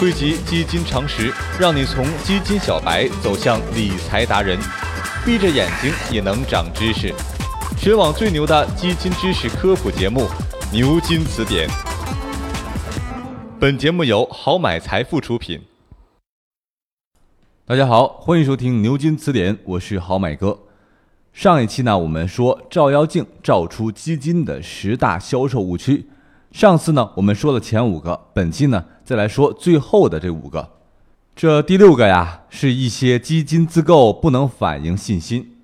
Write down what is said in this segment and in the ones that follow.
汇集基金常识，让你从基金小白走向理财达人，闭着眼睛也能长知识。全网最牛的基金知识科普节目《牛津词典》。本节目由好买财富出品。大家好，欢迎收听《牛津词典》，我是好买哥。上一期呢，我们说照妖镜照出基金的十大销售误区。上次呢，我们说了前五个，本期呢，再来说最后的这五个。这第六个呀，是一些基金自购不能反映信心。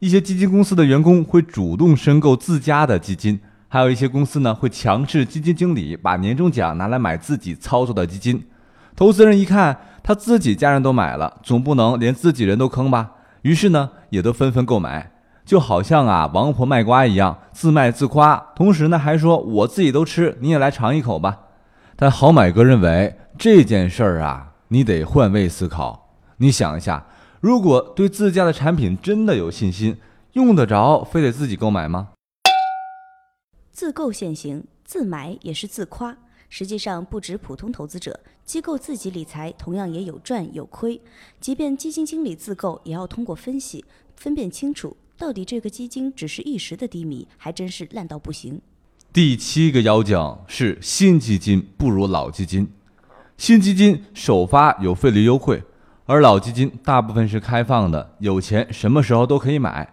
一些基金公司的员工会主动申购自家的基金，还有一些公司呢，会强制基金经理把年终奖拿来买自己操作的基金。投资人一看，他自己家人都买了，总不能连自己人都坑吧？于是呢，也都纷纷购买。就好像啊，王婆卖瓜一样，自卖自夸，同时呢还说我自己都吃，你也来尝一口吧。但好买哥认为这件事儿啊，你得换位思考。你想一下，如果对自家的产品真的有信心，用得着非得自己购买吗？自购现行，自买也是自夸。实际上，不止普通投资者，机构自己理财同样也有赚有亏。即便基金经理自购，也要通过分析分辨清楚。到底这个基金只是一时的低迷，还真是烂到不行。第七个妖精是新基金不如老基金。新基金首发有费率优惠，而老基金大部分是开放的，有钱什么时候都可以买。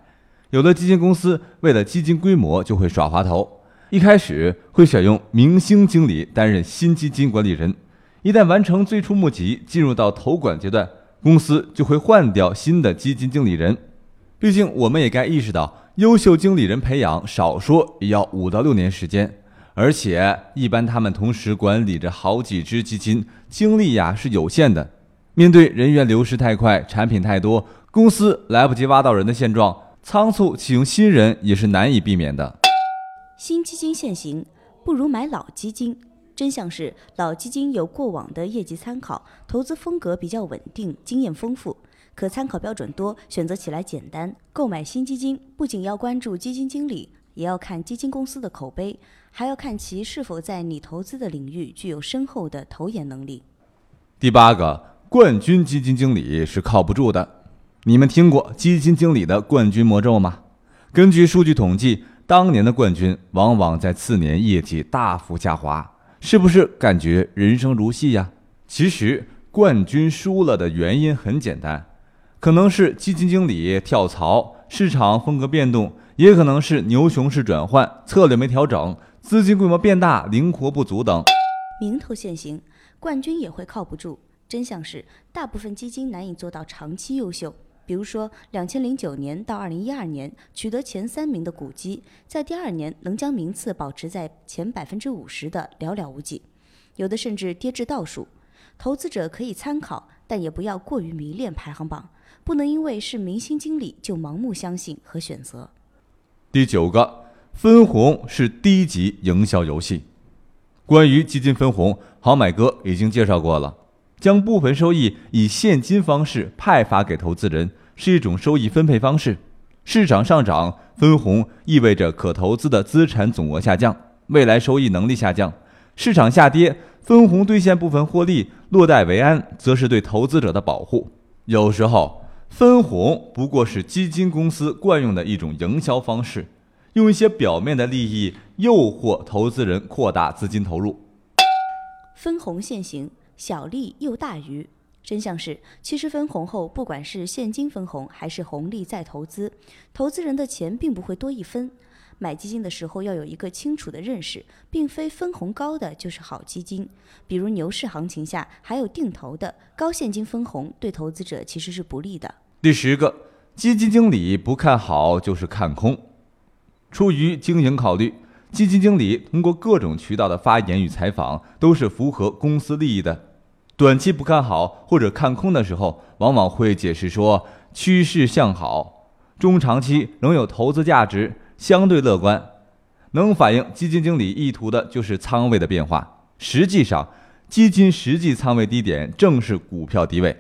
有的基金公司为了基金规模就会耍滑头，一开始会选用明星经理担任新基金管理人，一旦完成最初募集，进入到投管阶段，公司就会换掉新的基金经理人。毕竟，我们也该意识到，优秀经理人培养少说也要五到六年时间，而且一般他们同时管理着好几只基金，精力呀是有限的。面对人员流失太快、产品太多，公司来不及挖到人的现状，仓促启用新人也是难以避免的。新基金现行，不如买老基金。真相是，老基金有过往的业绩参考，投资风格比较稳定，经验丰富。可参考标准多，选择起来简单。购买新基金不仅要关注基金经理，也要看基金公司的口碑，还要看其是否在你投资的领域具有深厚的投研能力。第八个，冠军基金经理是靠不住的。你们听过基金经理的冠军魔咒吗？根据数据统计，当年的冠军往往在次年业绩大幅下滑，是不是感觉人生如戏呀？其实冠军输了的原因很简单。可能是基金经理跳槽、市场风格变动，也可能是牛熊市转换、策略没调整、资金规模变大、灵活不足等。名头现行，冠军也会靠不住。真相是，大部分基金难以做到长期优秀。比如说，两千零九年到二零一二年取得前三名的股基，在第二年能将名次保持在前百分之五十的寥寥无几，有的甚至跌至倒数。投资者可以参考，但也不要过于迷恋排行榜。不能因为是明星经理就盲目相信和选择。第九个，分红是低级营销游戏。关于基金分红，好买哥已经介绍过了。将部分收益以现金方式派发给投资人，是一种收益分配方式。市场上涨，分红意味着可投资的资产总额下降，未来收益能力下降；市场下跌，分红兑现部分获利，落袋为安，则是对投资者的保护。有时候。分红不过是基金公司惯用的一种营销方式，用一些表面的利益诱惑投资人扩大资金投入。分红现行，小利又大于。真相是，其实分红后，不管是现金分红还是红利再投资，投资人的钱并不会多一分。买基金的时候要有一个清楚的认识，并非分红高的就是好基金。比如牛市行情下还有定投的高现金分红，对投资者其实是不利的。第十个，基金经理不看好就是看空。出于经营考虑，基金经理通过各种渠道的发言与采访都是符合公司利益的。短期不看好或者看空的时候，往往会解释说趋势向好，中长期仍有投资价值。相对乐观，能反映基金经理意图的就是仓位的变化。实际上，基金实际仓位低点正是股票低位。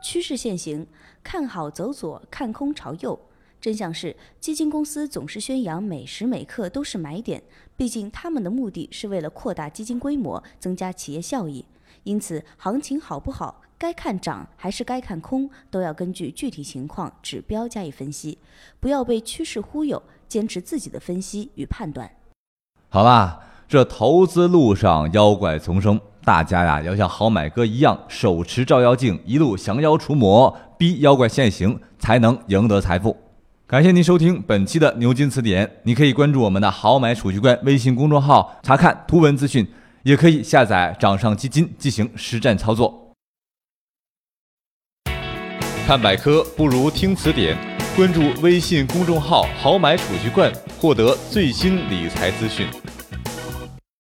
趋势线行，看好走左，看空朝右。真相是，基金公司总是宣扬每时每刻都是买点，毕竟他们的目的是为了扩大基金规模，增加企业效益。因此行情好不好，该看涨还是该看空，都要根据具体情况、指标加以分析，不要被趋势忽悠，坚持自己的分析与判断。好啦，这投资路上妖怪丛生，大家呀要像好买哥一样，手持照妖镜，一路降妖除魔，逼妖怪现形，才能赢得财富。感谢您收听本期的牛津词典，你可以关注我们的好买储蓄罐微信公众号，查看图文资讯，也可以下载掌上基金进行实战操作。看百科不如听词典，关注微信公众号“豪买储蓄罐”，获得最新理财资讯。